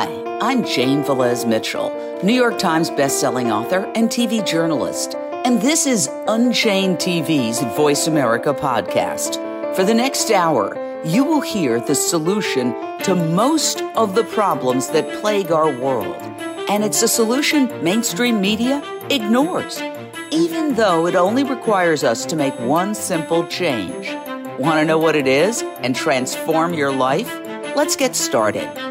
Hi, I'm Jane Velez Mitchell, New York Times bestselling author and TV journalist. And this is Unchained TV's Voice America podcast. For the next hour, you will hear the solution to most of the problems that plague our world. And it's a solution mainstream media ignores, even though it only requires us to make one simple change. Want to know what it is and transform your life? Let's get started.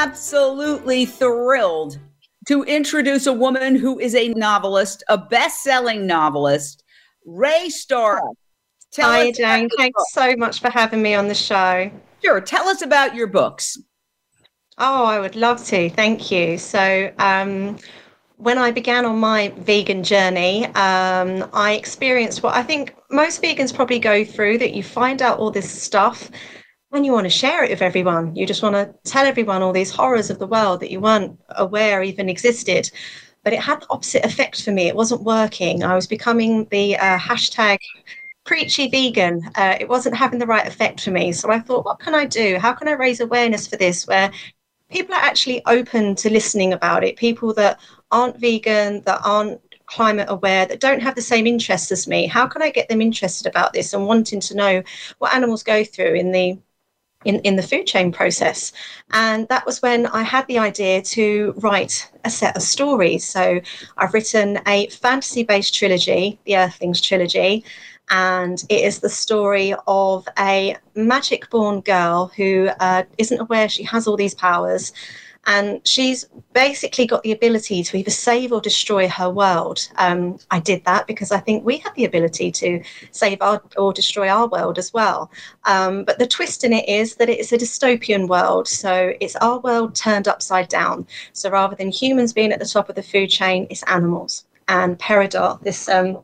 Absolutely thrilled to introduce a woman who is a novelist, a best selling novelist, Ray Star. Tell Hi, Jane. Thanks so much for having me on the show. Sure. Tell us about your books. Oh, I would love to. Thank you. So, um, when I began on my vegan journey, um, I experienced what I think most vegans probably go through that you find out all this stuff and you want to share it with everyone. You just want to tell everyone all these horrors of the world that you weren't aware even existed. But it had the opposite effect for me. It wasn't working. I was becoming the uh, hashtag preachy vegan. Uh, it wasn't having the right effect for me. So I thought, what can I do? How can I raise awareness for this where people are actually open to listening about it? People that aren't vegan, that aren't climate aware, that don't have the same interests as me. How can I get them interested about this and wanting to know what animals go through in the in, in the food chain process. And that was when I had the idea to write a set of stories. So I've written a fantasy based trilogy, the Earthlings trilogy, and it is the story of a magic born girl who uh, not aware she has all these powers and she's basically got the ability to either save or destroy her world. Um, I did that because I think we have the ability to save our, or destroy our world as well. Um, but the twist in it is that it is a dystopian world, so it's our world turned upside down. So rather than humans being at the top of the food chain, it's animals. And Peridot, this um,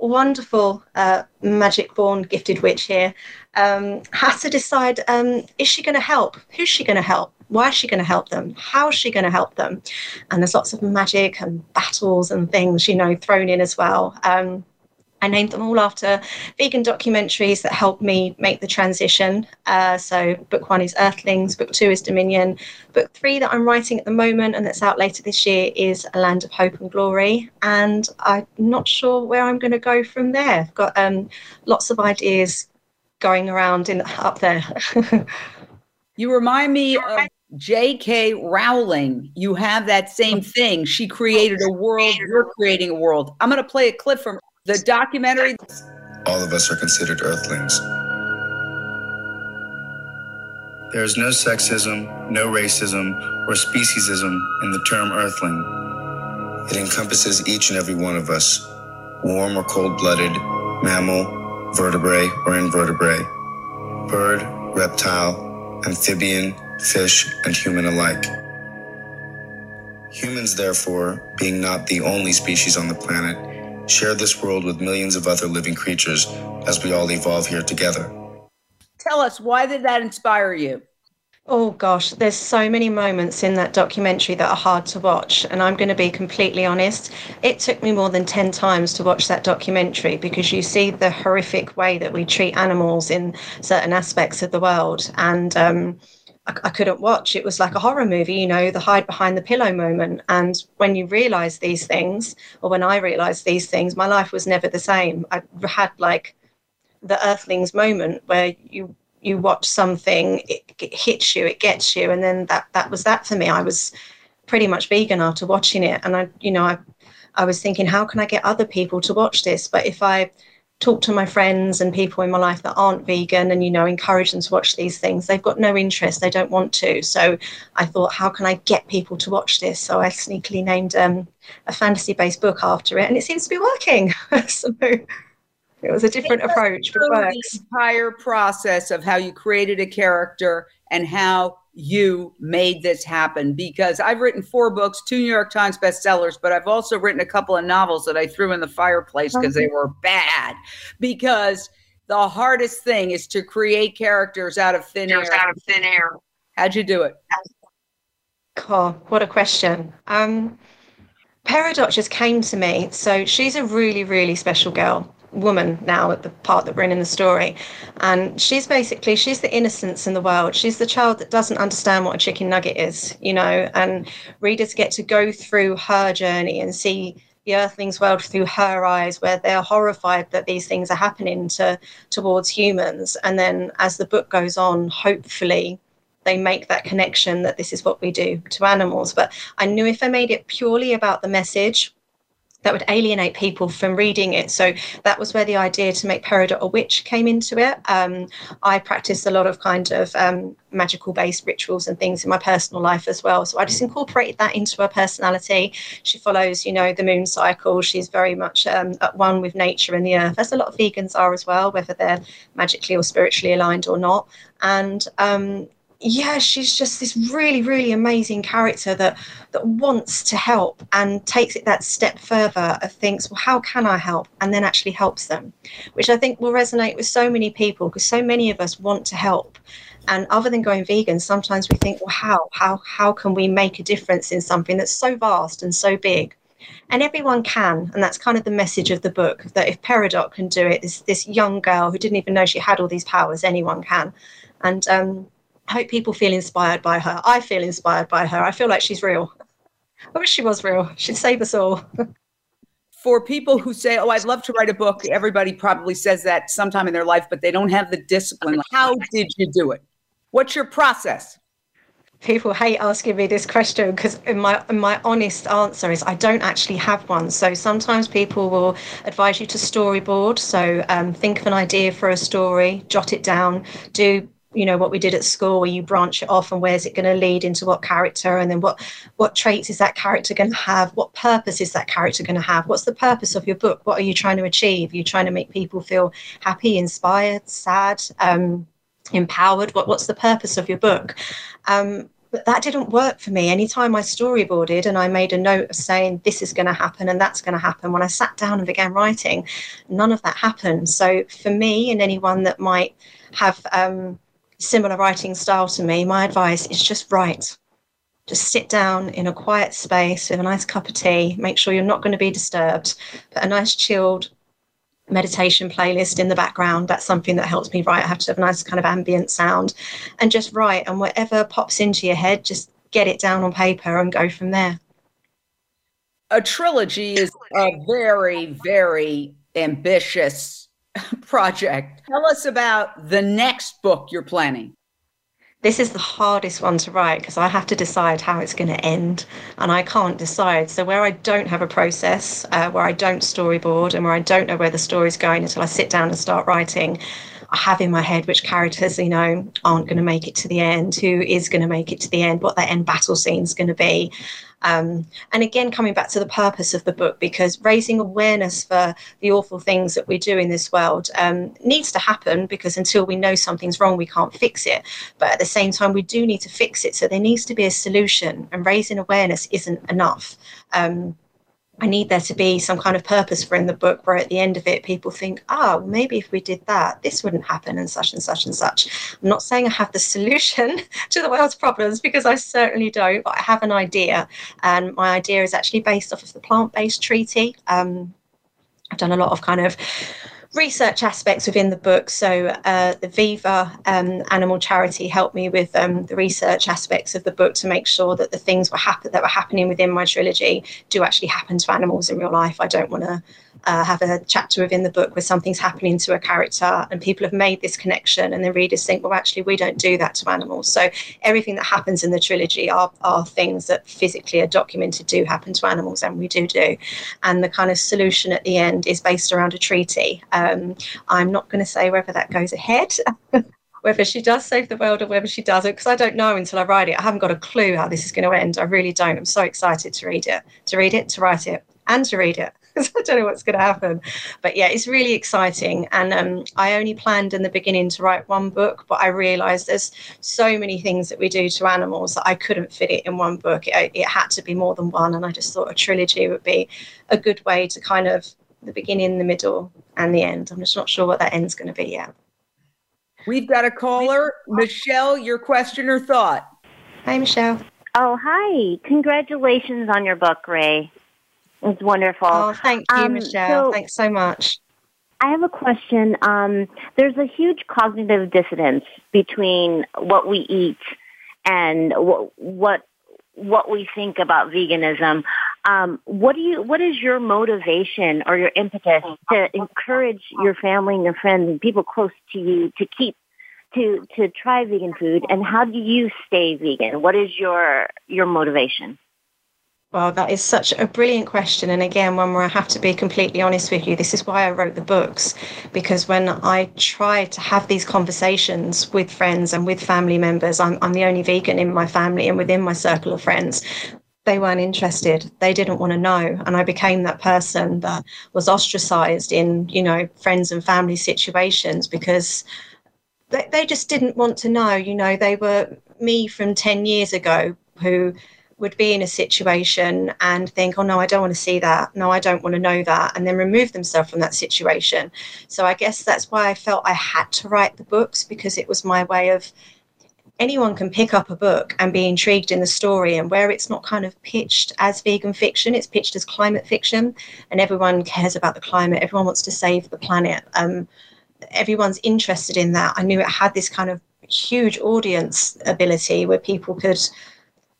wonderful uh, magic born gifted witch here, um, has to decide um, is she going to help? Who's she going to help? Why is she going to help them? How is she going to help them? And there's lots of magic and battles and things, you know, thrown in as well. Um, I named them all after vegan documentaries that helped me make the transition. Uh, so, book one is Earthlings, book two is Dominion, book three that I'm writing at the moment and that's out later this year is A Land of Hope and Glory. And I'm not sure where I'm going to go from there. I've got um, lots of ideas going around in up there. you remind me of J.K. Rowling, you have that same thing. She created a world, you're creating a world. I'm going to play a clip from the documentary. All of us are considered earthlings. There is no sexism, no racism, or speciesism in the term earthling. It encompasses each and every one of us, warm or cold blooded, mammal, vertebrate, or invertebrate, bird, reptile, amphibian, fish, and human alike. Humans, therefore, being not the only species on the planet, share this world with millions of other living creatures as we all evolve here together. Tell us, why did that inspire you? Oh gosh, there's so many moments in that documentary that are hard to watch. And I'm going to be completely honest. It took me more than 10 times to watch that documentary because you see the horrific way that we treat animals in certain aspects of the world. And um, I, I couldn't watch. It was like a horror movie, you know, the hide behind the pillow moment. And when you realize these things, or when I realized these things, my life was never the same. I had like the Earthlings moment where you you watch something, it, it hits you, it gets you, and then that that was that for me. I was pretty much vegan after watching it, and I, you know, I I was thinking, how can I get other people to watch this? But if I talk to my friends and people in my life that aren't vegan and you know encourage them to watch these things. They've got no interest. They don't want to. So i thought how can i get people to watch this? So i sneakily named um, a fantasy based book after it and it seems to be working. So it was a different approach but works. the entire process of how you created a character and how you made this happen because I've written four books, two New York Times bestsellers, but I've also written a couple of novels that I threw in the fireplace because they were bad. Because the hardest thing is to create characters out of thin air. Out of thin air. How'd you do it? Oh, what a question. Um, Peridot just came to me. So she's a really, really special girl. Woman now at the part that we're in in the story. And she's basically she's the innocence in the world. She's the child that doesn't understand what a chicken nugget is you know? And readers get to go through her journey and see the earthlings world through her eyes where they're horrified that these things are happening to towards humans. And then as the book goes on hopefully they make that connection that this is what we do to animals. But i knew if i made it purely about the message that would alienate people from reading it. So that was where the idea to make Peridot a witch came into it. Um, I practice a lot of kind of um, magical based rituals and things in my personal life as well. So I just incorporated that into her personality. She follows, you know, the moon cycle. She's very much um, at one with nature and the earth, as a lot of vegans are as well, whether they're magically or spiritually aligned or not. And um, yeah, she's just this really, really amazing character that that wants to help and takes it that step further of thinks, well, how can I help? And then actually helps them, which I think will resonate with so many people because so many of us want to help. And other than going vegan, sometimes we think, well, how? How how can we make a difference in something that's so vast and so big? And everyone can, and that's kind of the message of the book that if Peridot can do it, this this young girl who didn't even know she had all these powers, anyone can. And um, hope people feel inspired by her. I feel inspired by her. I feel like she's real. I wish she was real. She'd save us all. For people who say, Oh, I'd love to write a book, everybody probably says that sometime in their life, but they don't have the discipline. How did you do it? What's your process? People hate asking me this question because my my honest answer is I don't actually have one. So sometimes people will advise you to storyboard. So um, think of an idea for a story, jot it down, do you know what we did at school where you branch it off and where's it going to lead into what character and then what what traits is that character going to have? What purpose is that character going to have? What's the purpose of your book? What are you trying to achieve? Are you trying to make people feel happy inspired sad um, empowered? What, what's the purpose of your book? Um, but that didn't work for me. Anytime i storyboarded and i made a note of saying this is going to happen and that's going to happen when i sat down and began writing none of that happened. So for me and anyone that might have um, similar writing style to me, my advice is just write. Just sit down in a quiet space with a nice cup of tea. Make sure you're not going to be disturbed. Put a nice chilled meditation playlist in the background. That's something that helps me write. I have to have a nice kind of ambient sound and just write. And whatever pops into your head, just get it down on paper and go from there. A trilogy is a very, very ambitious project. Tell us about the next book you're planning. This is the hardest one to write because I have to decide how it's going to end and I can't decide. So, where I don't have a process, uh, where I don't storyboard, and where I don't know where the story's going until I sit down and start writing, I have in my head which characters, you know, aren't going to make it to the end, who is going to make it to the end, what that end battle scene is going to be. Um, and again, coming back to the purpose of the book, because raising awareness for the awful things that we do in this world um, needs to happen because until we know something's wrong, we can't fix it. But at the same time, we do need to fix it. So there needs to be a solution, and raising awareness isn't enough. Um, I need there to be some kind of purpose for in the book where at the end of it people think, ah, well, maybe if we did that, this wouldn't happen and such and such and such. I'm not saying I have the solution to the world's problems because I certainly don't, but I have an idea. And my idea is actually based off of the plant based treaty. Um, I've done a lot of kind of research aspects within the book. So uh, the Viva um, animal charity helped me with um, the research aspects of the book to make sure that the things were happen- that were happening within my trilogy do actually happen to animals in real life. I don't want to uh, have a chapter within the book where something's happening to a character and people have made this connection and the readers think well actually we don't do that to animals so everything that happens in the trilogy are, are things that physically are documented do happen to animals and we do do and the kind of solution at the end is based around a treaty um, i'm not going to say whether that goes ahead whether she does save the world or whether she doesn't, because I don't know until I write it. I haven't got a clue how this is going to end. I really don't. I'm so excited to read it, to read it, to write it, and to read it. I don't know what's going to happen. But yeah, it's really exciting. And um, I only planned in the beginning to write one book, but I realized there's so many things that we do to animals that I couldn't fit it in one book. It, it had to be more than one. And I just thought a trilogy would be a good way to kind of the beginning, the middle, and the end. I'm just not sure what that end's going to be yet. We've got a caller. Michelle, your question or thought? Hi, Michelle. Oh, hi. Congratulations on your book, Ray. It's wonderful. Oh, thank you, um, Michelle. So, Thanks so much. I have a question. Um, there's a huge cognitive dissonance between what we eat and what what, what we think about veganism. Um, what do you? What is your motivation or your impetus to encourage your family and your friends and people close to you to keep to to try vegan food? And how do you stay vegan? What is your your motivation? Well, that is such a brilliant question. And again, one where I have to be completely honest with you. This is why I wrote the books, because when I try to have these conversations with friends and with family members, I'm, I'm the only vegan in my family and within my circle of friends. They weren't interested. They didn't want to know. And I became that person that was ostracized in, you know, friends and family situations because they, they just didn't want to know. You know, they were me from 10 years ago who would be in a situation and think, oh, no, I don't want to see that. No, I don't want to know that. And then remove themselves from that situation. So I guess that's why I felt I had to write the books because it was my way of anyone can pick up a book and be intrigued in the story and where it's not kind of pitched as vegan fiction it's pitched as climate fiction and everyone cares about the climate everyone wants to save the planet um, everyone's interested in that i knew it had this kind of huge audience ability where people could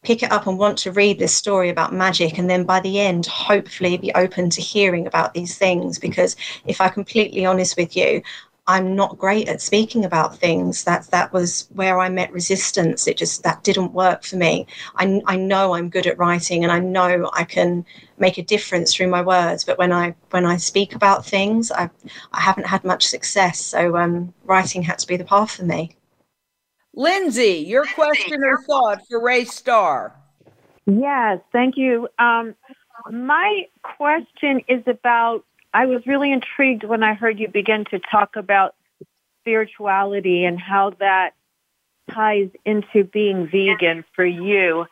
pick it up and want to read this story about magic and then by the end hopefully be open to hearing about these things. Because if i'm completely honest with you i'm not great at speaking about things. That that was where i met resistance. It just that didn't work for me. I, I know i'm good at writing and i know i can make a difference through my words. But when i when i speak about things i i haven't had much success. So um, writing had to be the path for me Lindsay, your question or thought for Ray Star. Yes, thank you. Um, my question is about I was really intrigued when I heard you begin to talk about spirituality and how that ties into being vegan for you.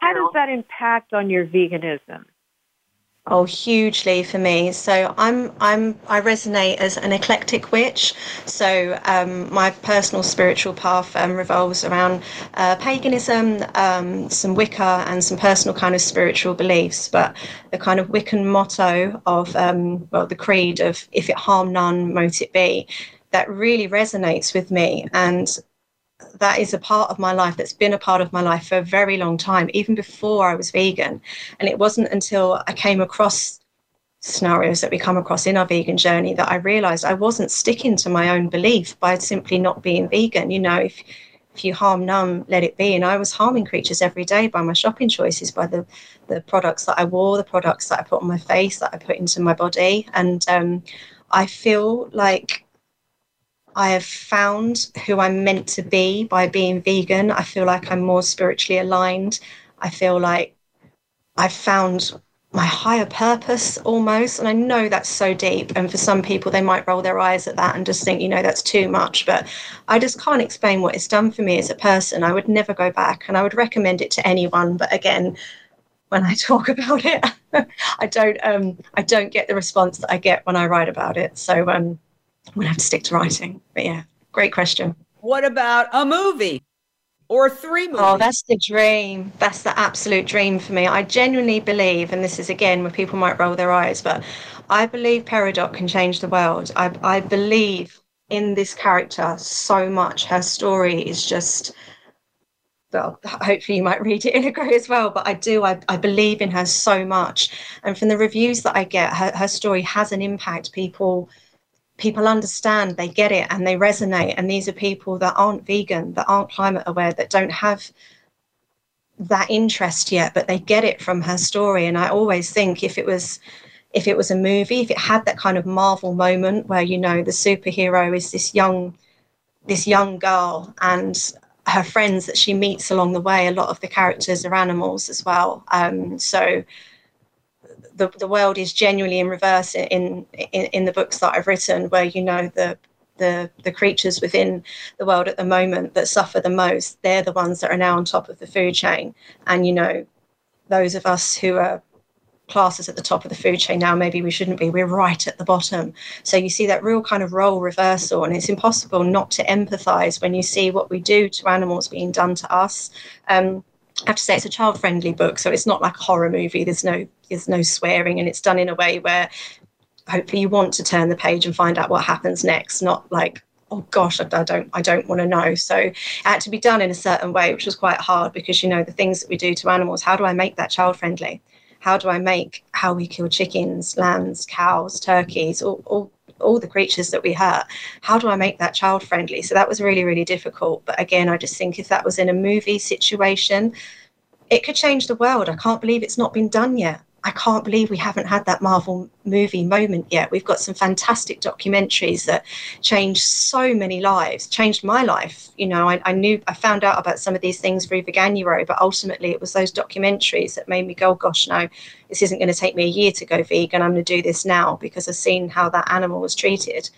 How does that impact on your veganism? Oh, hugely for me. So I'm I'm I resonate as an eclectic witch. So um, my personal spiritual path um, revolves around uh, paganism, um, some Wicca, and some personal kind of spiritual beliefs. But the kind of Wiccan motto of um, well, the creed of "If it harm none, mote it be," that really resonates with me. And that is a part of my life that's been a part of my life for a very long time, even before I was vegan. And it wasn't until I came across scenarios that we come across in our vegan journey that I realized I wasn't sticking to my own belief by simply not being vegan. You know, if if you harm none, let it be. And I was harming creatures every day by my shopping choices, by the the products that I wore, the products that I put on my face, that I put into my body. And um, I feel like I have found who I'm meant to be by being vegan. I feel like I'm more spiritually aligned. I feel like I've found my higher purpose almost. And I know that's so deep. And for some people, they might roll their eyes at that and just think, you know, that's too much. But I just can't explain what it's done for me as a person. I would never go back and I would recommend it to anyone. But again, when I talk about it, I don't um, I don't get the response that I get when I write about it. So um, I'm going to have to stick to writing. But yeah, great question. What about a movie or three oh, movies? Oh, that's the dream. That's the absolute dream for me. I genuinely believe, and this is again where people might roll their eyes, but I believe Peridot can change the world. I, I believe in this character so much. Her story is just well, hopefully you might read it in a go as well, but I do, I, I believe in her so much. And from the reviews that I get, her, her story has an impact. People people understand, they get it, and they resonate. And these are people that aren't vegan, that aren't climate aware, that don't have that interest yet, but they get it from her story. And I always think if it was if it was a movie, if it had that kind of Marvel moment where you know the superhero is this young this young girl and her friends that she meets along the way, a lot of the characters are animals as well. Um, so the, the world is genuinely in reverse in, in in the books that I've written, where you know the the the creatures within the world at the moment that suffer the most, they're the ones that are now on top of the food chain, and you know those of us who are classes at the top of the food chain now maybe we shouldn't be we're right at the bottom. So you see that real kind of role reversal and it's impossible not to empathize when you see what we do to animals being done to us. Um, I have to say it's a child friendly book, so it's not like a horror movie. There's no there's no swearing, and it's done in a way where hopefully you want to turn the page and find out what happens next, not like, oh gosh, I, don't I don't want to know. So it had to be done in a certain way, which was quite hard because you know the things that we do to animals, how do I make that child friendly? How do I make how we kill chickens, lambs, cows, turkeys, all, all all the creatures that we hurt how do i make that child friendly? So that was really really difficult. But again i just think if that was in a movie situation it could change the world. I can't believe it's not been done yet I can't believe we haven't had that Marvel movie moment yet. We've got some fantastic documentaries that changed so many lives, changed my life. You know, I, I knew, I found out about some of these things through Veganuary, but ultimately it was those documentaries that made me go, gosh, no, this isn't going to take me a year to go vegan. I'm going to do this now because I've seen how that animal was treated.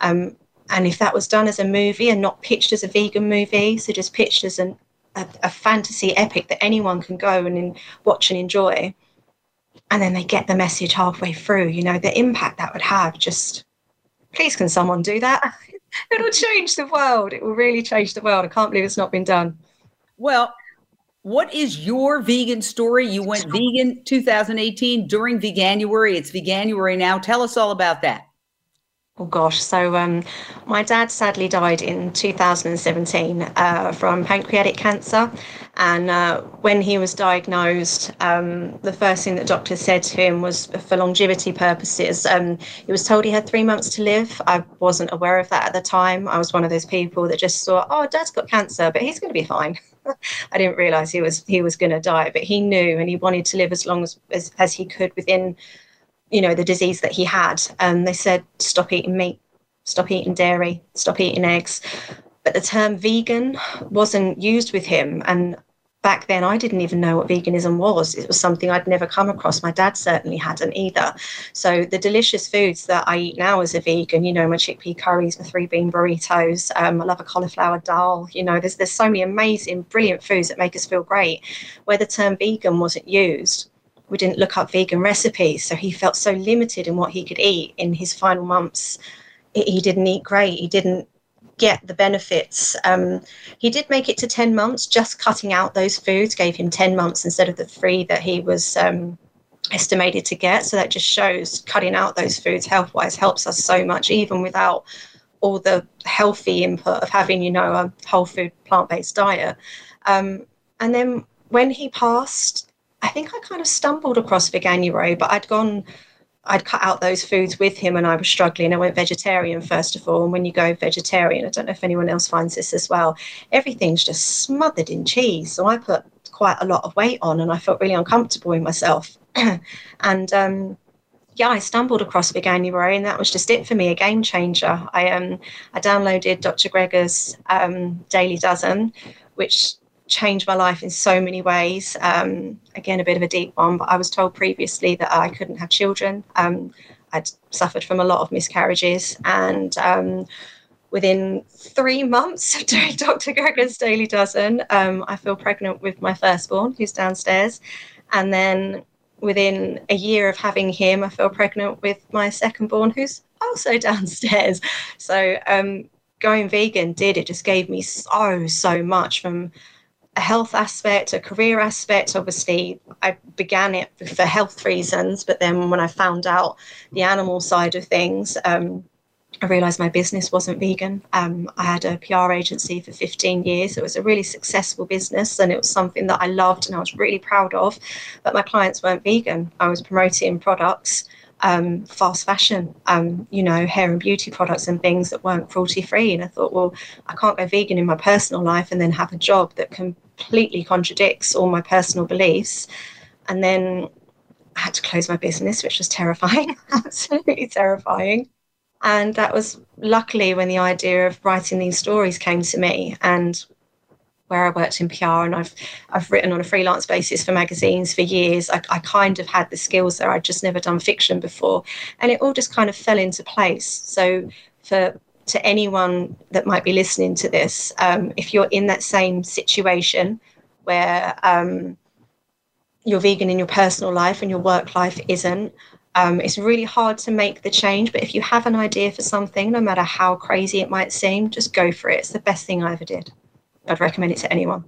Um, and if that was done as a movie and not pitched as a vegan movie, so just pitched as an, a, a fantasy epic that anyone can go and in, watch and enjoy, and then they get the message halfway through, you know, the impact that would have just, please, can someone do that? It'll change the world. It will really change the world. I can't believe it's not been done. Well, what is your vegan story? You went vegan 2018 during Veganuary. It's Veganuary now. Tell us all about that. Oh gosh, so um, my dad sadly died in 2017 uh, from pancreatic cancer. And uh, when he was diagnosed, um, the first thing that doctors said to him was for longevity purposes. Um, he was told he had three months to live. I wasn't aware of that at the time. I was one of those people that just thought, oh, dad's got cancer, but he's going to be fine. I didn't realize he was he was going to die, but he knew and he wanted to live as long as, as, as he could within you know, the disease that he had. And they said, stop eating meat, stop eating dairy, stop eating eggs. But the term vegan wasn't used with him. And back then, I didn't even know what veganism was. It was something I'd never come across. My dad certainly hadn't either. So the delicious foods that I eat now as a vegan, you know, my chickpea curries, my three bean burritos, um, I love a cauliflower dal. You know, there's there's so many amazing, brilliant foods that make us feel great. Where the term vegan wasn't used, we didn't look up vegan recipes. So he felt so limited in what he could eat in his final months. He didn't eat great. He didn't get the benefits. Um, he did make it to 10 months, just cutting out those foods gave him 10 months instead of the three that he was um, estimated to get. So that just shows cutting out those foods health wise helps us so much, even without all the healthy input of having, you know, a whole food plant based diet. Um, and then when he passed, I think I kind of stumbled across Veganuary, but I'd gone, I'd cut out those foods with him and I was struggling. I went vegetarian first of all. And when you go vegetarian, I don't know if anyone else finds this as well, everything's just smothered in cheese. So I put quite a lot of weight on and I felt really uncomfortable in myself. and um, yeah, I stumbled across Veganuary, and that was just it for me, a game changer. I um I downloaded Dr. Greger's um, Daily Dozen, which changed my life in so many ways. Um, again, a bit of a deep one, but I was told previously that I couldn't have children. Um, I'd suffered from a lot of miscarriages, and um, within three months of doing Dr. Greger's Daily Dozen, um, I feel pregnant with my firstborn, who's downstairs, and then within a year of having him, I feel pregnant with my secondborn, who's also downstairs. So um, going vegan did it just gave me so so much from a health aspect, a career aspect. Obviously, I began it for health reasons, but then when I found out the animal side of things, um, I realized my business wasn't vegan. Um, I had a PR agency for 15 years. It was a really successful business and it was something that I loved and I was really proud of. But my clients weren't vegan. I was promoting products, um, fast fashion, um, you know, hair and beauty products and things that weren't cruelty free. And I thought, well, I can't go vegan in my personal life and then have a job that can completely contradicts all my personal beliefs. And then I had to close my business, which was terrifying, absolutely terrifying. And that was luckily when the idea of writing these stories came to me. And where I worked in PR and I've I've written on a freelance basis for magazines for years. I, I kind of had the skills there. I'd just never done fiction before, and it all just kind of fell into place. So for to anyone that might be listening to this, um, if you're in that same situation where um, you're vegan in your personal life and your work life isn't, um, it's really hard to make the change. But if you have an idea for something, no matter how crazy it might seem, just go for it. It's the best thing I ever did. I'd recommend it to anyone.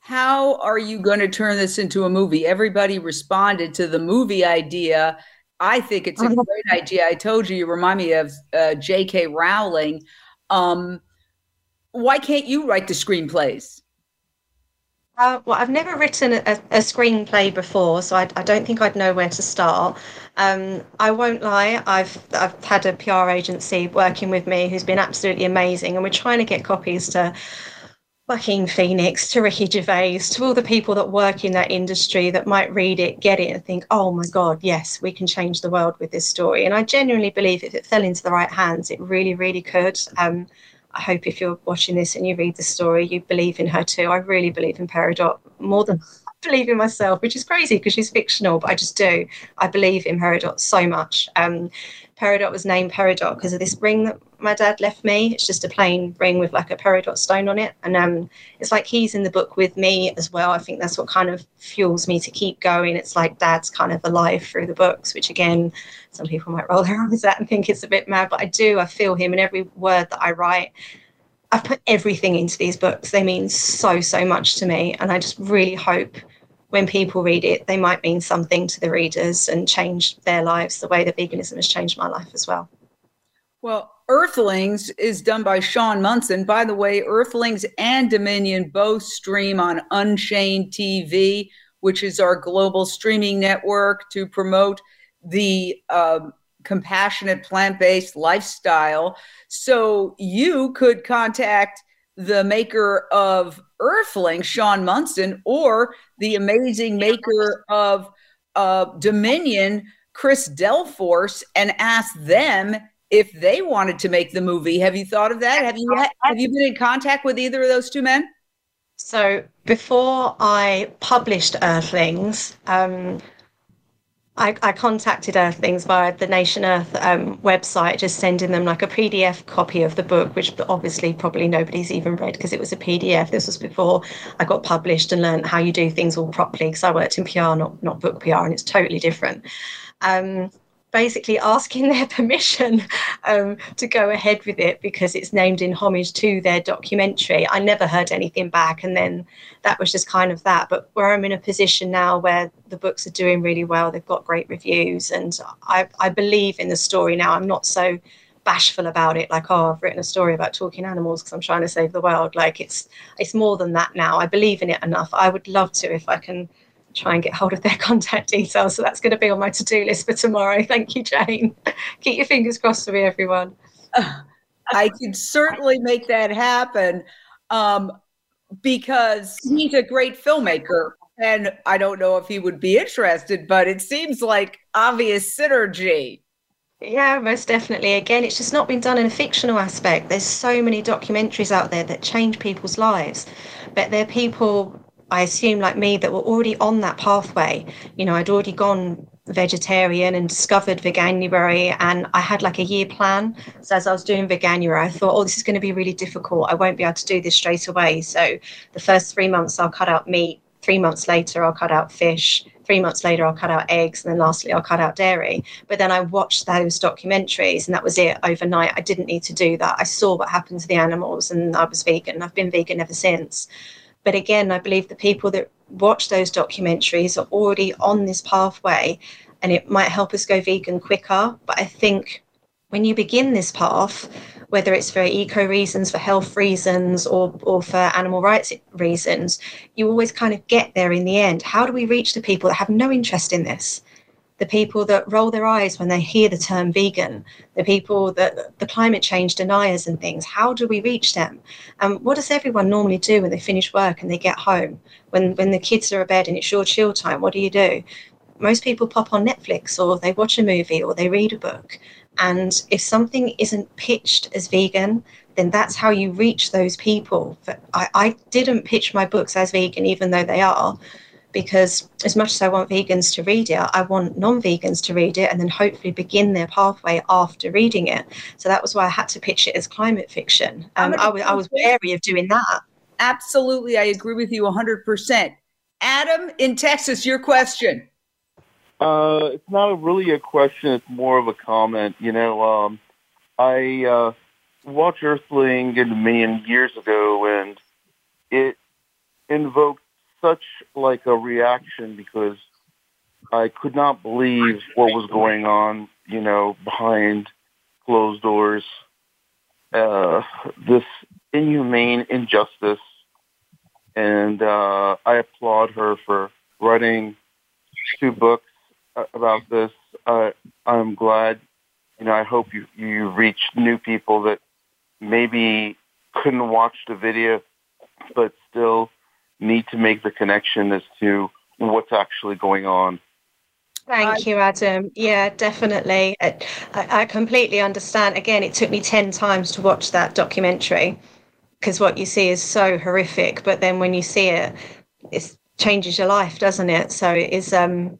How are you going to turn this into a movie? Everybody responded to the movie idea I think it's a uh-huh. great idea. I told you, you remind me of uh, J.K. Rowling. Um, why can't you write the screenplays? Uh, well, I've never written a, a screenplay before, so I, I, don't think I'd know where to start. Um, I won't lie, I've I've had a PR agency working with me who's been absolutely amazing, and we're trying to get copies to Joaquin Phoenix, to Ricky Gervais, to all the people that work in that industry that might read it, get it, and think, oh my God, yes, we can change the world with this story. And I genuinely believe if it fell into the right hands, it really, really could. Um, I hope if you're watching this and you read the story, you believe in her too. I really believe in Peridot more than I believe in myself, which is crazy because she's fictional, but I just do. I believe in Peridot so much. Um, peridot was named peridot because of this ring that my dad left me. It's just a plain ring with like a peridot stone on it. And um, it's like he's in the book with me as well. I think that's what kind of fuels me to keep going. It's like dad's kind of alive through the books, which again, some people might roll their eyes at and think it's a bit mad, but I do. I feel him in every word that I write. I've put everything into these books. They mean so, so much to me. And I just really hope when people read it, they might mean something to the readers and change their lives the way that veganism has changed my life as well. Well, Earthlings is done by Shaun Monson. By the way, Earthlings and Dominion both stream on Unchained TV, which is our global streaming network to promote the um, compassionate plant based lifestyle. So you could contact the maker of Earthling, Shaun Monson, or the amazing maker of uh, Dominion, Chris Delforce, and ask them if they wanted to make the movie. Have you thought of that? Have you have you been in contact with either of those two men? So before I published Earthlings, um, I, I, contacted Earthlings via the Nation Earth um, website, just sending them like a PDF copy of the book, which obviously probably nobody's even read because it was a PDF. This was before I got published and learned how you do things all properly because I worked in PR, not not book PR, and it's totally different. Um, basically asking their permission um, to go ahead with it because it's named in homage to their documentary. I never heard anything back, and then that was just kind of that. But where I'm in a position now where the books are doing really well, they've got great reviews, and I, I believe in the story now. I'm not so bashful about it like oh i've written a story about talking animals because i'm trying to save the world like it's it's more than that now i believe in it enough i would love to if i can try and get hold of their contact details. So that's going to be on my to do list for tomorrow. Thank you, Jane. Keep your fingers crossed for me, everyone. I can certainly make that happen um, because he's a great filmmaker. And I don't know if he would be interested, but it seems like obvious synergy. Yeah, most definitely. Again, it's just not been done in a fictional aspect. There's so many documentaries out there that change people's lives, but they're people I assume, like me, that were already on that pathway. You know, I'd already gone vegetarian and discovered veganuary and I had like a year plan. So as I was doing veganuary, I thought, oh, this is going to be really difficult. I won't be able to do this straight away. So the first three months I'll cut out meat. Three months later I'll cut out fish. Three months later I'll cut out eggs. And then lastly I'll cut out dairy. But then I watched those documentaries and that was it overnight. I didn't need to do that. I saw what happened to the animals and I was vegan. I've been vegan ever since. But again, I believe the people that watch those documentaries are already on this pathway and it might help us go vegan quicker. But I think when you begin this path, whether it's for eco reasons, for health reasons, or, or for animal rights reasons, you always kind of get there in the end. How do we reach the people that have no interest in this? The people that roll their eyes when they hear the term vegan, the people that the climate change deniers and things. How do we reach them? And what does everyone normally do when they finish work and they get home? When when the kids are abed and it's your chill time, what do you do? Most people pop on Netflix or they watch a movie or they read a book. And if something isn't pitched as vegan, then that's how you reach those people. I, I didn't pitch my books as vegan, even though they are because as much as I want vegans to read it, I want non-vegans to read it and then hopefully begin their pathway after reading it. So that was why I had to pitch it as climate fiction. Um, I, was, I was wary of doing that. Absolutely, I agree with you 100%. Adam in Texas, your question. Uh, it's not really a question; it's more of a comment. You know, um, I uh, watched Earthling and Dominion years ago, and it invoked such like a reaction because I could not believe what was going on, you know, behind closed doors. Uh, this inhumane injustice, and uh, I applaud her for writing two books about this. Uh, I'm glad, you know, I hope you you reach new people that maybe couldn't watch the video, but still need to make the connection as to what's actually going on. Thank you, Adam. Yeah, definitely. I, I, completely understand. Again, it took me 10 times to watch that documentary because what you see is so horrific. But then when you see it, it changes your life, doesn't it? So it is, um,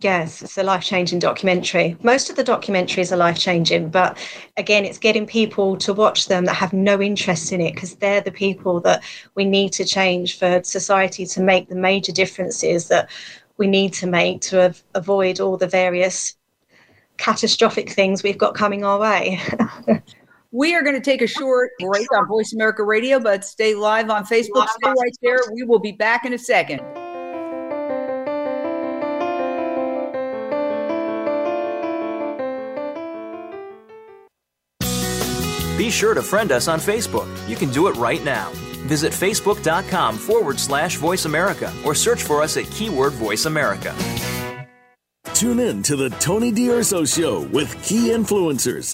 yes, it's a life changing documentary. Most of the documentaries are life changing, but again, it's getting people to watch them that have no interest in it because they're the people that we need to change for society to make the major differences that we need to make to av- avoid all the various catastrophic things we've got coming our way. we are going to take a short break on Voice America Radio, but stay live on Facebook. Stay right there. We will be back in a second. Be sure to friend us on Facebook. You can do it right now. Visit facebook.com forward slash voice America or search for us at keyword voice America. Tune in to the Tony D'Urso Show with key influencers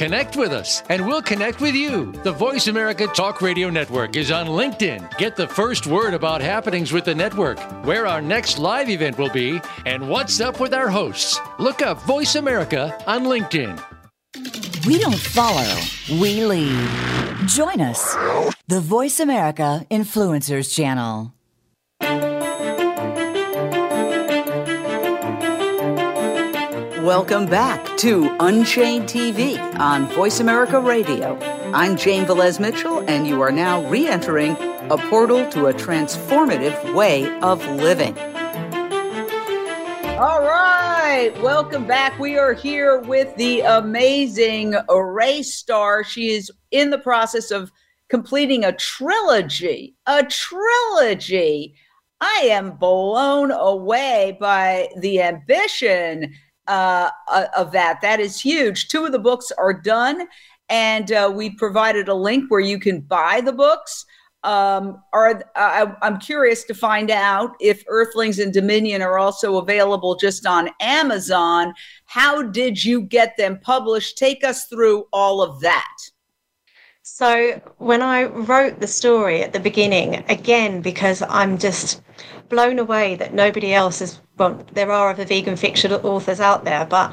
Connect with us, and we'll connect with you. The Voice America Talk Radio Network is on LinkedIn. Get the first word about happenings with the network, where our next live event will be, and what's up with our hosts. Look up Voice America on LinkedIn. We don't follow, we lead. Join us, the Voice America Influencers Channel. Welcome back to Unchained TV on Voice America Radio. I'm Jane Velez Mitchell, and you are now re entering a portal to a transformative way of living. All right, welcome back. We are here with the amazing Ray Star. She is in the process of completing a trilogy, a trilogy. I am blown away by the ambition uh, uh of that. That is huge. Two of the books are done, and uh, we provided a link where you can buy the books um, are I, I'm curious to find out if Earthlings and Dominion are also available just on Amazon. How did you get them published? Take us through all of that. So, when I wrote the story at the beginning, again, because I'm just blown away that nobody else is, well, there are other vegan fiction authors out there, but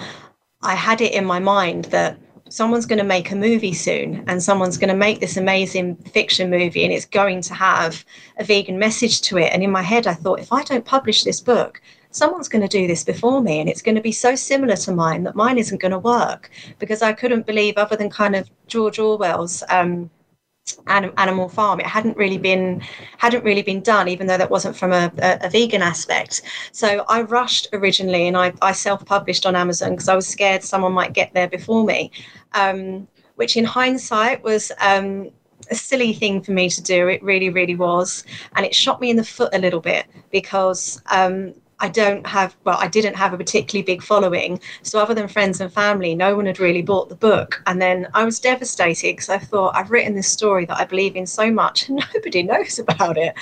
I had it in my mind that someone's going to make a movie soon and someone's going to make this amazing fiction movie and it's going to have a vegan message to it. And in my head i thought if i don't publish this book someone's going to do this before me and it's going to be so similar to mine that mine isn't going to work because i couldn't believe other than kind of george orwell's um, Animal Farm. It hadn't really been hadn't really been done, even though that wasn't from a, a, a vegan aspect. So I rushed originally, and I, I self-published on Amazon because I was scared someone might get there before me, um, which in hindsight was. Um, a silly thing for me to do. It really, really was. And it shot me in the foot a little bit because um, I don't have, well, I didn't have a particularly big following. So, other than friends and family, no one had really bought the book. And then I was devastated because I thought, I've written this story that I believe in so much and nobody knows about it.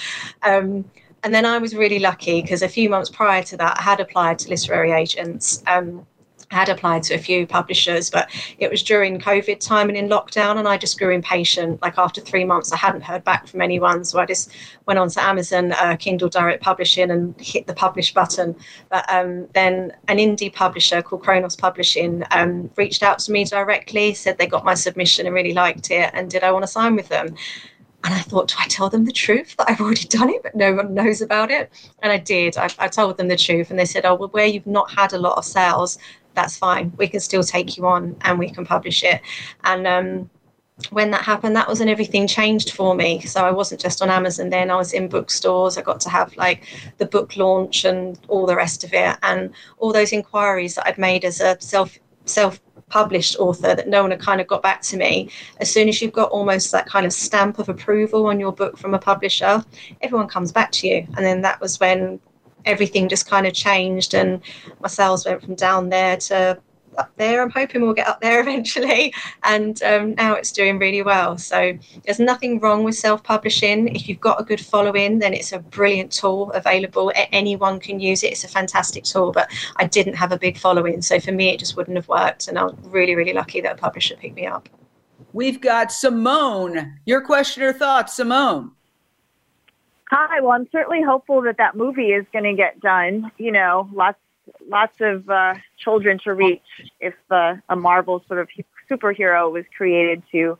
Um, and then I was really lucky because a few months prior to that, I had applied to literary agents. Um, I had applied to a few publishers, but it was during COVID time and in lockdown, and I just grew impatient. Like after three months, I hadn't heard back from anyone, so I just went on to Amazon uh, Kindle Direct Publishing and hit the publish button. But um, then an indie publisher called Kronos Publishing um, reached out to me directly, said they got my submission and really liked it, and did I want to sign with them? And I thought, do I tell them the truth that I've already done it, but no one knows about it? And I did. I, I told them the truth, and they said, oh, well, where you've not had a lot of sales, that's fine. We can still take you on and we can publish it. And um, when that happened, that was when everything changed for me. So I wasn't just on Amazon then, I was in bookstores. I got to have like the book launch and all the rest of it. And all those inquiries that I'd made as a self self published author that no one had kind of got back to me as soon as you've got almost that kind of stamp of approval on your book from a publisher everyone comes back to you and then that was when everything just kind of changed and my sales went from down there to up there. I'm hoping we'll get up there eventually. And um, now it's doing really well. So there's nothing wrong with self publishing. If you've got a good following, then it's a brilliant tool available. Anyone can use it. It's a fantastic tool. But I didn't have a big following. So for me, it just wouldn't have worked. And I'm really, really lucky that a publisher picked me up. We've got Simone. Your question or thoughts, Simone? Hi. Well, I'm certainly hopeful that that movie is going to get done. You know, lots lots of uh, children to reach if uh, a Marvel sort of superhero was created to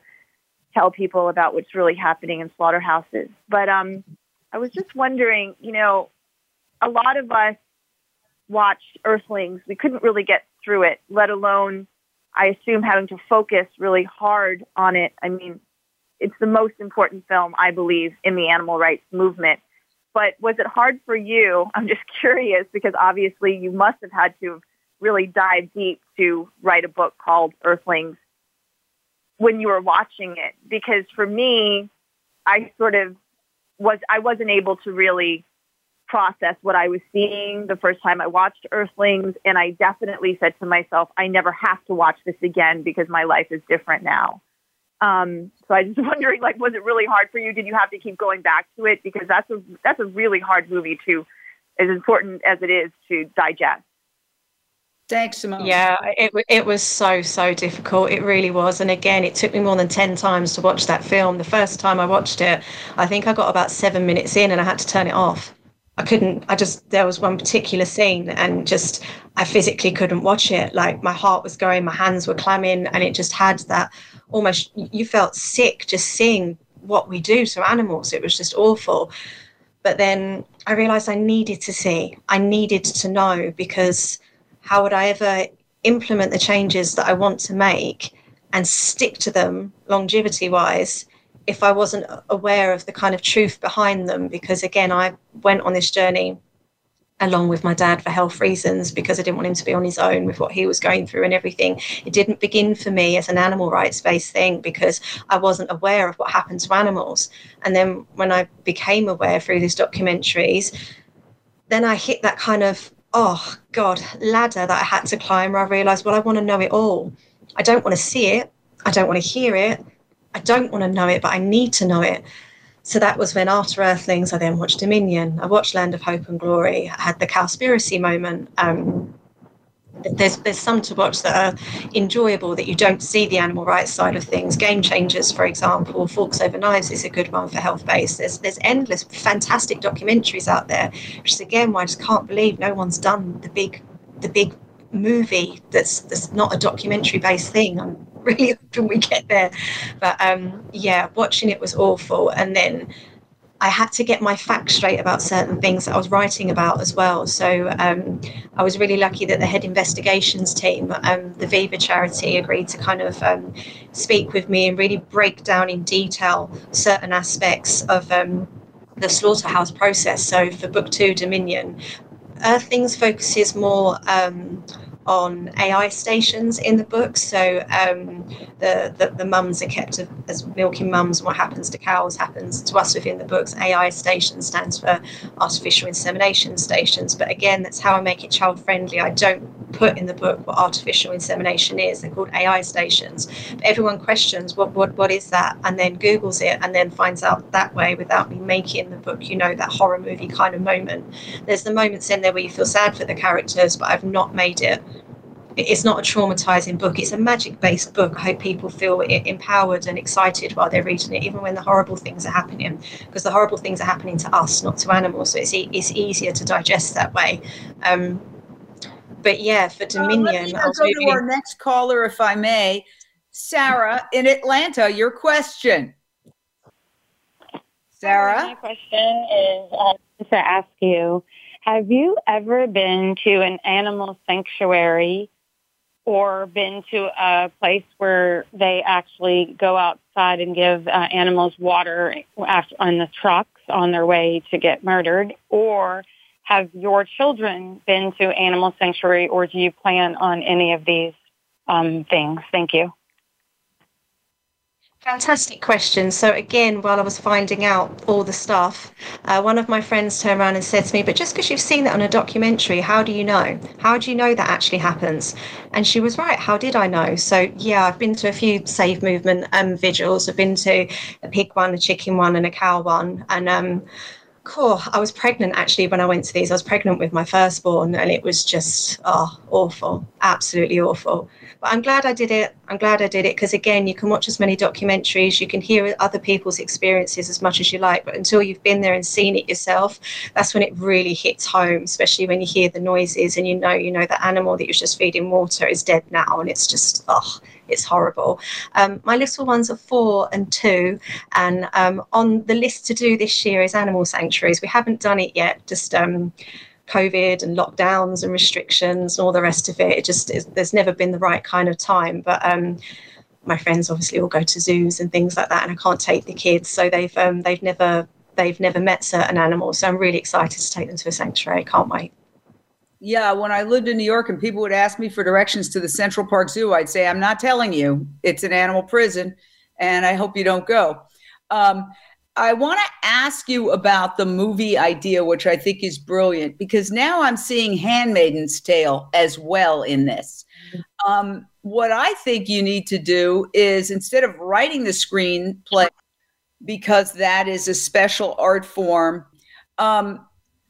tell people about what's really happening in slaughterhouses. But um, I was just wondering, you know, a lot of us watched Earthlings. We couldn't really get through it, let alone, I assume, having to focus really hard on it. I mean, it's the most important film, I believe, in the animal rights movement. But was it hard for you? I'm just curious because obviously you must have had to really dive deep to write a book called Earthlings when you were watching it. Because for me, I sort of was, I wasn't able to really process what I was seeing the first time I watched Earthlings. And I definitely said to myself, I never have to watch this again because my life is different now. Um, so I was wondering, like, was it really hard for you? Did you have to keep going back to it because that's a that's a really hard movie to, as important as it is to digest. Thanks, Simone. Yeah, it it was so so difficult. It really was. And again, it took me more than ten times to watch that film. The first time I watched it, I think I got about seven minutes in, and I had to turn it off. I couldn't. I just there was one particular scene, and just I physically couldn't watch it. Like my heart was going, my hands were clamming, and it just had that almost you felt sick just seeing what we do to animals. It was just awful. But then I realized I needed to see, I needed to know because how would I ever implement the changes that I want to make and stick to them longevity wise if I wasn't aware of the kind of truth behind them? Because again, I went on this journey along with my dad for health reasons because I didn't want him to be on his own with what he was going through and everything. It didn't begin for me as an animal rights based thing because I wasn't aware of what happened to animals. And then when I became aware through these documentaries, then I hit that kind of, oh God, ladder that I had to climb where I realized, well, I want to know it all. I don't want to see it. I don't want to hear it. I don't want to know it, but I need to know it. So that was when after Earthlings, I then watched Dominion. I watched Land of Hope and Glory. I had the Cowspiracy moment. Um, there's there's some to watch that are enjoyable that you don't see the animal rights side of things. Game Changers, for example, Forks Over Knives is a good one for health based. There's there's endless fantastic documentaries out there, which is again why I just can't believe no one's done the big the big movie that's that's not a documentary based thing. I'm really hoping we get there. But um, yeah, watching it was awful. And then I had to get my facts straight about certain things that I was writing about as well. So um, I was really lucky that the head investigations team, um, the Viva charity, agreed to kind of um, speak with me and really break down in detail certain aspects of um, the slaughterhouse process. So for book two, Dominion, Earthlings focuses more um, on AI stations in the book. So um, the, the, the mums are kept as milking mums, what happens to cows happens to us within the books. AI station stands for artificial insemination stations. But again, that's how I make it child friendly. I don't put in the book what artificial insemination is. They're called AI stations. But everyone questions what, what what is that, and then Google's it, and then finds out that way without me making the book. You know that horror movie kind of moment. There's the moments in there where you feel sad for the characters, but I've not made it it's not a traumatizing book. It's a magic based book. I hope people feel empowered and excited while they're reading it, even when the horrible things are happening, because the horrible things are happening to us, not to animals. So it's, it's easier to digest that way. Um, but yeah, for Dominion, uh, let me go to our next caller, if I may. Sarah in Atlanta, your question. Sarah? My question is uh, to ask you Have you ever been to an animal sanctuary or been to a place where they actually go outside and give uh, animals water on the trucks on their way to get murdered? Or have your children been to animal sanctuary or do you plan on any of these um, things? Thank you. Fantastic question. So again, while I was finding out all the stuff, uh, one of my friends turned around and said to me, "But just because you've seen that on a documentary, how do you know? How do you know that actually happens?" And she was right. How did I know? So yeah, I've been to a few Save Movement um, vigils. I've been to a pig one, a chicken one, and a cow one, and um, cool. I was pregnant actually when I went to these. I was pregnant with my firstborn, and it was just oh awful, absolutely awful. But I'm glad I did it. I'm glad I did it because, again, you can watch as many documentaries, you can hear other people's experiences as much as you like. But until you've been there and seen it yourself, that's when it really hits home, especially when you hear the noises and you know, you know, the animal that you're just feeding water is dead now. And it's just, oh, it's horrible. Um, my little ones are four and two, and um, on the list to do this year is animal sanctuaries. We haven't done it yet, just um, COVID and lockdowns and restrictions and all the rest of it. It just is, there's never been the right kind of time. But um, my friends obviously all go to zoos and things like that, and I can't take the kids, so they've um, they've never they've never met certain animals. So I'm really excited to take them to a sanctuary. Can't wait. Yeah, when I lived in New York and people would ask me for directions to the Central Park Zoo, I'd say, I'm not telling you. It's an animal prison, and I hope you don't go. Um, I want to ask you about the movie idea, which I think is brilliant, because now I'm seeing Handmaiden's Tale as well in this. Um, what I think you need to do is instead of writing the screenplay, because that is a special art form, um,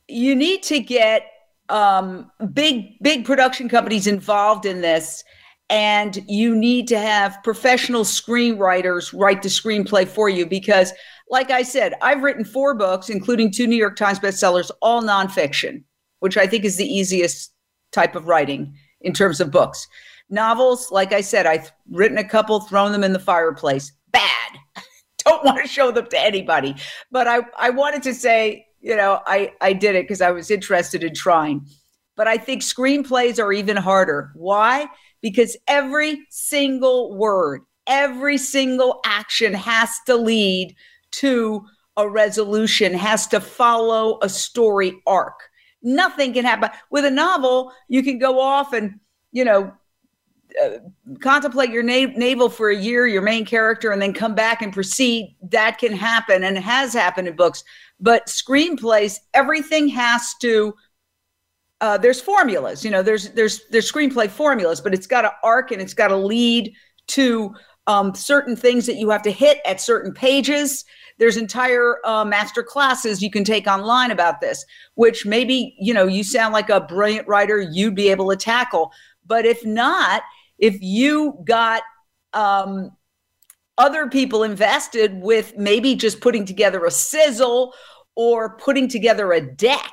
you need to get um, big, big production companies involved in this and you need to have professional screenwriters write the screenplay for you because like I said, I've written four books, including two New York Times bestsellers, all nonfiction, which I think is the easiest type of writing in terms of books. Novels, like I said, I've written a couple, thrown them in the fireplace. Bad. Don't want to show them to anybody. But I, I wanted to say, you know, I, I did it because I was interested in trying. But I think screenplays are even harder. Why? Because every single word, every single action has to lead to a resolution has to follow a story arc. Nothing can happen with a novel. You can go off and you know uh, contemplate your na- navel for a year, your main character, and then come back and proceed. That can happen and has happened in books. But screenplays, everything has to. Uh, there's formulas, you know. There's there's there's screenplay formulas, but it's got to arc and it's got to lead to um, certain things that you have to hit at certain pages. There's entire uh, master classes you can take online about this, which maybe, you know, you sound like a brilliant writer, you'd be able to tackle. But if not, if you got um, other people invested with maybe just putting together a sizzle or putting together a deck,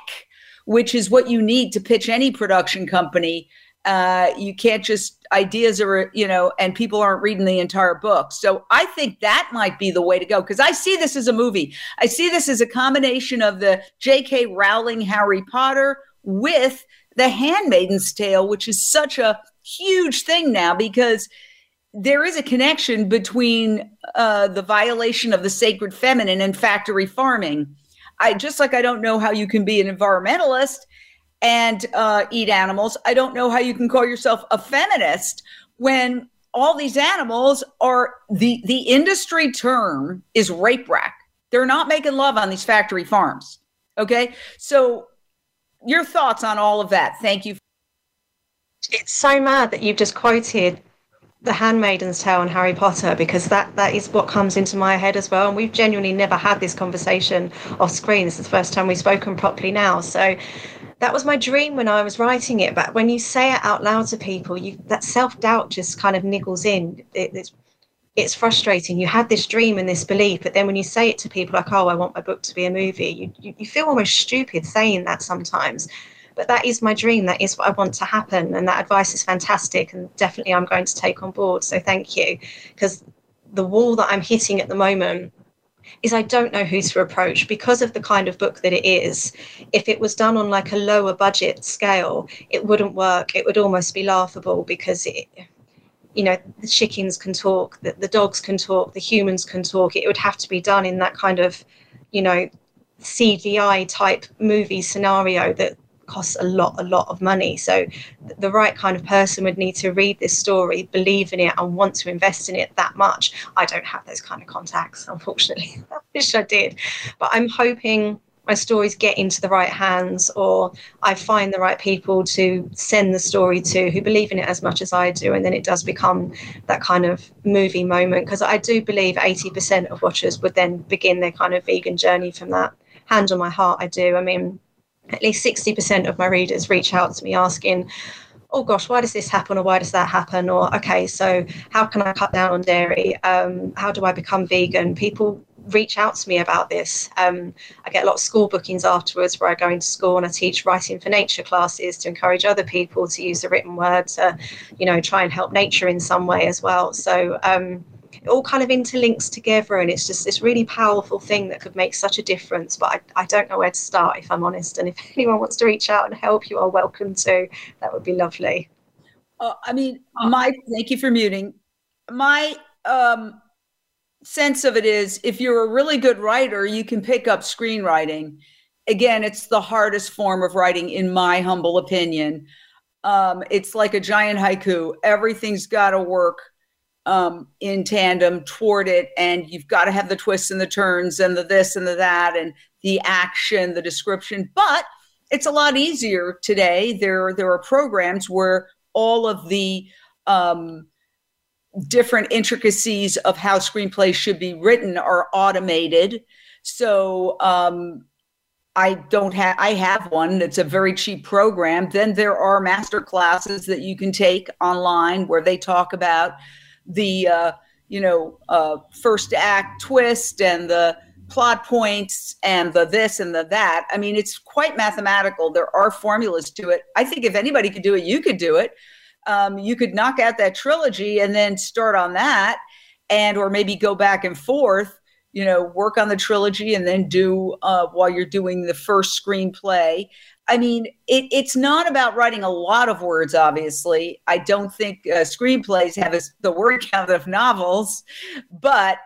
which is what you need to pitch any production company uh, you can't just ideas are you know and people aren't reading the entire book. So i think that might be the way to go because i see this as a movie. I see this as a combination of the j.k rowling harry potter with the handmaiden's tale which is such a huge thing now because there is a connection between uh, the violation of the sacred feminine and factory farming i just like i don't know how you can be an environmentalist and uh, eat animals. I don't know how you can call yourself a feminist when all these animals are the the industry term is rape rack. They're not making love on these factory farms. Okay, so your thoughts on all of that? Thank you. It's so mad that you've just quoted the Handmaiden's Tale and Harry Potter because that that is what comes into my head as well. And we've genuinely never had this conversation off screen. This is the first time we've spoken properly now. So that was my dream when I was writing it. But when you say it out loud to people, you that self doubt just kind of niggles in. It, it's it's frustrating. You had this dream and this belief, but then when you say it to people like, "Oh, I want my book to be a movie," you, you feel almost stupid saying that sometimes. But that is my dream. That is what I want to happen, and that advice is fantastic, and definitely I'm going to take on board. So thank you, because the wall that I'm hitting at the moment is I don't know who to approach because of the kind of book that it is. If it was done on like a lower budget scale, it wouldn't work. It would almost be laughable because it, you know, the chickens can talk, the, the dogs can talk, the humans can talk. It would have to be done in that kind of, you know, CGI type movie scenario that costs a lot, a lot of money. So the right kind of person would need to read this story, believe in it, and want to invest in it that much. I don't have those kind of contacts, unfortunately. I wish I did. But I'm hoping my stories get into the right hands or I find the right people to send the story to who believe in it as much as I do. And then it does become that kind of movie moment because I do believe 80% of watchers would then begin their kind of vegan journey from that. Hand on my heart, I do. I mean, at least 60% of my readers reach out to me asking, oh gosh, why does this happen or why does that happen? Or, okay, so how can I cut down on dairy? Um, how do I become vegan? People reach out to me about this. Um, I get a lot of school bookings afterwards where I go into school and I teach writing for nature classes to encourage other people to use the written word to, you know, try and help nature in some way as well. So, um, it all kind of interlinks together and it's just this really powerful thing that could make such a difference but I, I don't know where to start if i'm honest and if anyone wants to reach out and help you are welcome to. That would be lovely. Uh, i mean my thank you for muting. My um, sense of it is if you're a really good writer you can pick up screenwriting. Again it's the hardest form of writing in my humble opinion. Um, it's like a giant haiku. Everything's got to work um, in tandem toward it. And you've got to have the twists and the turns and the this and the that and the action, the description. But it's a lot easier today. There, there are programs where all of the um, different intricacies of how screenplays should be written are automated. So um, I don't have I have one It's a very cheap program. Then there are master classes that you can take online where they talk about the uh, you know uh, first act twist and the plot points and the this and the that. I mean, it's quite mathematical. There are formulas to it. I think if anybody could do it, you could do it. Um, you could knock out that trilogy and then start on that, and or maybe go back and forth. You know, work on the trilogy and then do uh, while you're doing the first screenplay. I mean, it, it's not about writing a lot of words, obviously. I don't think uh, screenplays have a, the word count of novels, but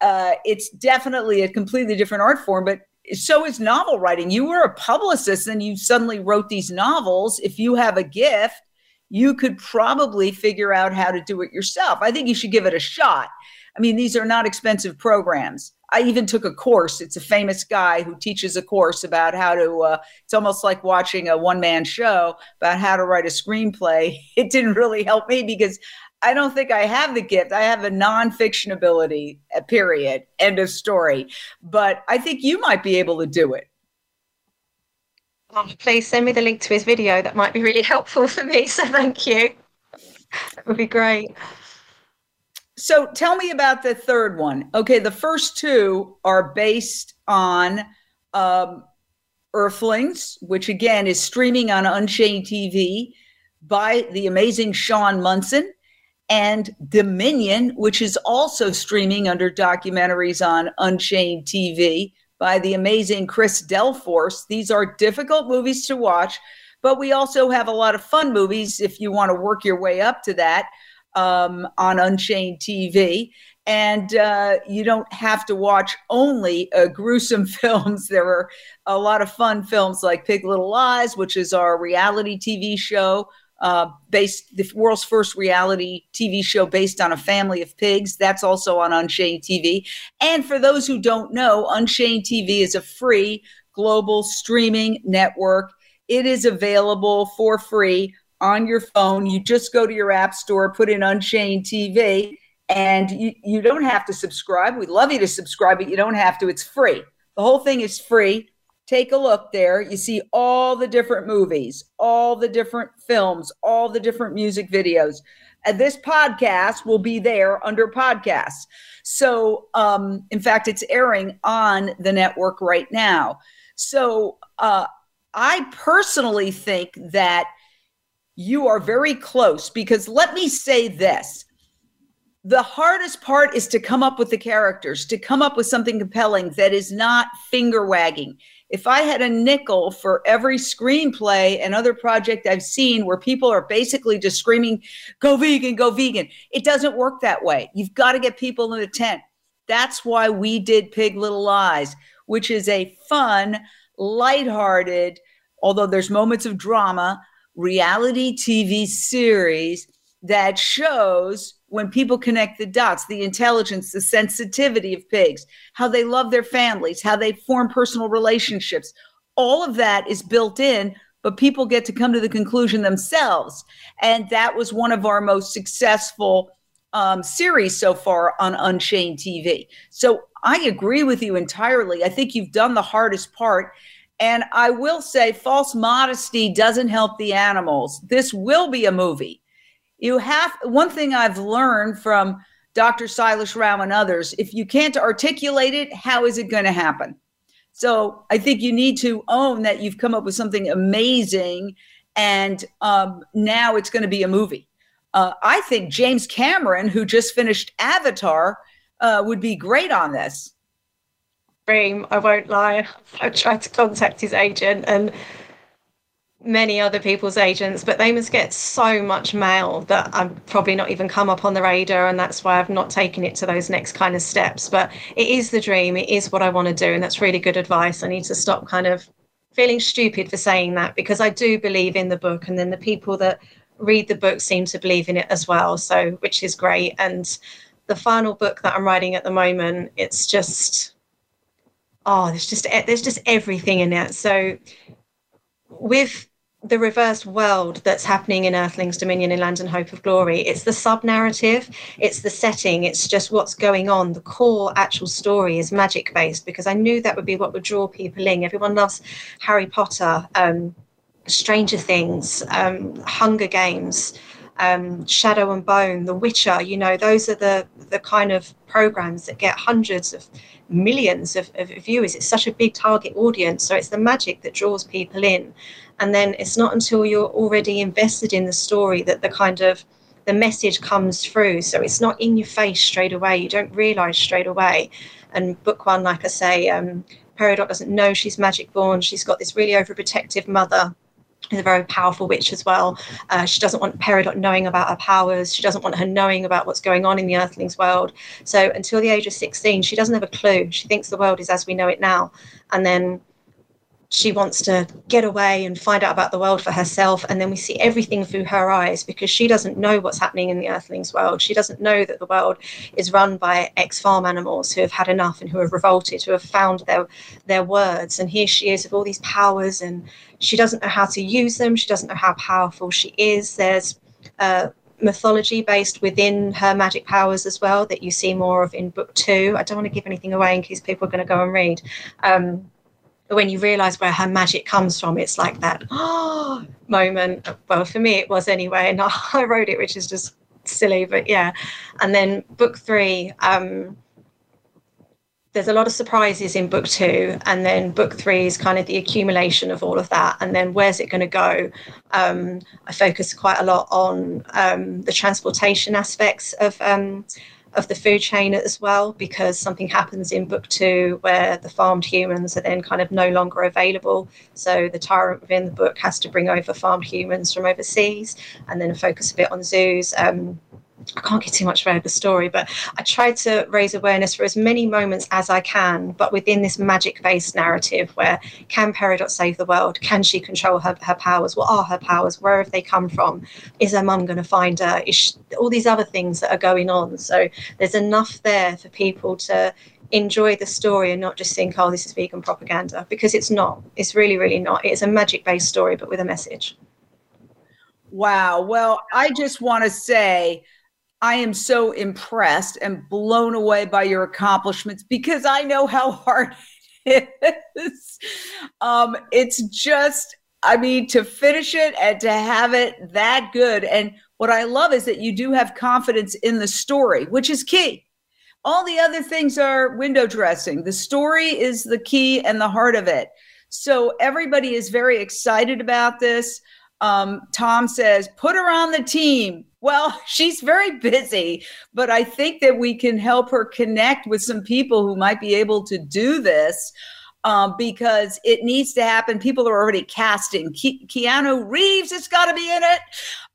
uh, it's definitely a completely different art form. But so is novel writing. You were a publicist and you suddenly wrote these novels. If you have a gift, you could probably figure out how to do it yourself. I think you should give it a shot. I mean, these are not expensive programs. I even took a course. It's a famous guy who teaches a course about how to, uh, it's almost like watching a one man show about how to write a screenplay. It didn't really help me because I don't think I have the gift. I have a nonfiction ability, uh, period, end of story. But I think you might be able to do it. Oh, please send me the link to his video. That might be really helpful for me. So thank you. That would be great. So tell me about the third one. Okay, the first two are based on um, Earthlings, which again is streaming on Unchained TV by the amazing Shaun Monson, and Dominion, which is also streaming under documentaries on Unchained TV by the amazing Chris Delforce. These are difficult movies to watch, but we also have a lot of fun movies if you want to work your way up to that um, on Unchained TV. And uh, you don't have to watch only uh, gruesome films. There are a lot of fun films like Pig Little Lies, which is our reality TV show uh, based the world's first reality TV show based on a family of pigs. That's also on Unchained TV. And for those who don't know, Unchained TV is a free global streaming network. It is available for free on your phone. You just go to your app store, put in Unchained TV, and you, you don't have to subscribe. We'd love you to subscribe, but you don't have to. It's free. The whole thing is free. take a look there. You see all the different movies, all the different films, all the different music videos. And this podcast will be there under podcasts. So, um, in fact, it's airing on the network right now. So, uh, I personally think that you are very close because let me say this the hardest part is to come up with the characters, to come up with something compelling that is not finger wagging. If I had a nickel for every screenplay and other project I've seen where people are basically just screaming, go vegan, go vegan, it doesn't work that way. You've got to get people in the tent. That's why we did Pig Little Lies, which is a fun, lighthearted, although there's moments of drama, reality TV series that shows when people connect the dots, the intelligence, the sensitivity of pigs, how they love their families, how they form personal relationships. All of that is built in, but people get to come to the conclusion themselves. And that was one of our most successful um, series so far on Unchained TV. So I agree with you entirely. I think you've done the hardest part. And I will say, false modesty doesn't help the animals. This will be a movie you have one thing I've learned from Dr. Silas Rao and others if you can't articulate it, how is it going to happen? So I think you need to own that you've come up with something amazing and um, now it's going to be a movie. Uh, I think James Cameron, who just finished Avatar, uh, would be great on this. Dream, I won't lie. I tried to contact his agent and many other people's agents, but they must get so much mail that I'm probably not even come up on the radar, and that's why I've not taken it to those next kind of steps. But it is the dream, it is what I want to do, and that's really good advice. I need to stop kind of feeling stupid for saying that because I do believe in the book, and then the people that read the book seem to believe in it as well, so which is great. And the final book that I'm writing at the moment, it's just oh, there's just there's just everything in it. So with the reverse world that's happening in Earthlings Dominion in Land and Hope of Glory. It's the sub narrative, it's the setting, it's just what's going on. The core actual story is magic based because I knew that would be what would draw people in. Everyone loves Harry Potter, um, Stranger Things, um, Hunger Games. Um, Shadow and Bone, The Witcher, you know, those are the the kind of programs that get hundreds of millions of, of viewers. It's such a big target audience. So it's the magic that draws people in. And then it's not until you're already invested in the story that the kind of the message comes through. So it's not in your face straight away. You don't realize straight away. And book one, like I say, um, Peridot doesn't know she's magic born. She's got this really overprotective mother is a very powerful witch as well. Uh, she doesn't want Peridot knowing about her powers. She doesn't want her knowing about what's going on in the Earthlings world. So until the age of 16, she doesn't have a clue. She thinks the world is as we know it now. And then she wants to get away and find out about the world for herself. And then we see everything through her eyes because she doesn't know what's happening in the Earthlings world. She doesn't know that the world is run by ex farm animals who have had enough and who have revolted, who have found their, their words. And here she is with all these powers and she doesn't know how to use them. She doesn't know how powerful she is. There's uh, mythology based within her magic powers as well that you see more of in book two. I don't want to give anything away in case people are going to go and read. Um, but when you realize where her magic comes from, it's like that oh, moment. Well, for me, it was anyway. And I wrote it, which is just silly, but yeah. And then book three, um, there's a lot of surprises in book two. And then book three is kind of the accumulation of all of that. And then where's it going to go? Um, I focus quite a lot on um, the transportation aspects of um, of the food chain as well, because something happens in book two where the farmed humans are then kind of no longer available. So the tyrant within the book has to bring over farmed humans from overseas and then focus a bit on zoos. Um, I can't get too much with the story, but I try to raise awareness for as many moments as I can, but within this magic based narrative where can Peridot save the world? Can she control her, her powers? What are her powers? Where have they come from? Is her mum going to find her? Is she, all these other things that are going on. So there's enough there for people to enjoy the story and not just think, oh, this is vegan propaganda, because it's not. It's really, really not. It's a magic based story, but with a message. Wow. Well, I just want to say, I am so impressed and blown away by your accomplishments because I know how hard it is. Um, it's just, I mean, to finish it and to have it that good. And what I love is that you do have confidence in the story, which is key. All the other things are window dressing. The story is the key and the heart of it. So everybody is very excited about this. Um, Tom says, put her on the team. Well, she's very busy, but I think that we can help her connect with some people who might be able to do this um, because it needs to happen. People are already casting. Ke- Keanu Reeves has got to be in it.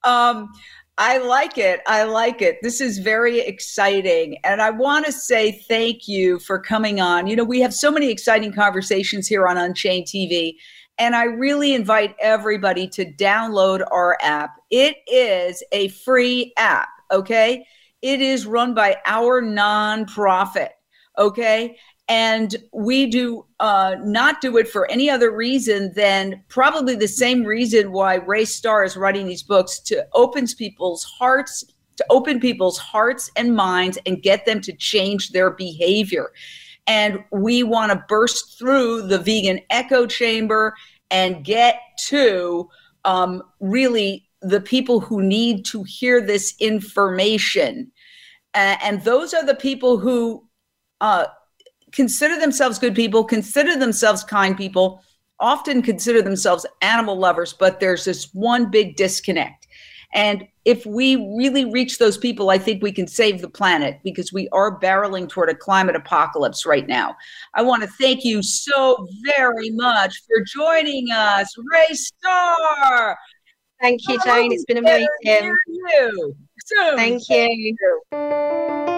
Um, I like it. I like it. This is very exciting. And I want to say thank you for coming on. You know, we have so many exciting conversations here on Unchained TV. And I really invite everybody to download our app. It is a free app, okay? It is run by our nonprofit, okay? And we do uh, not do it for any other reason than probably the same reason why Ray Star is writing these books to open people's hearts, to open people's hearts and minds and get them to change their behavior. And we want to burst through the vegan echo chamber and get to um, really the people who need to hear this information. Uh, and those are the people who uh, consider themselves good people, consider themselves kind people, often consider themselves animal lovers, but there's this one big disconnect. And if we really reach those people, I think we can save the planet because we are barreling toward a climate apocalypse right now. I want to thank you so very much for joining us, Ray Star. Thank you, oh, Jane. It's been amazing. You. Soon. Thank you.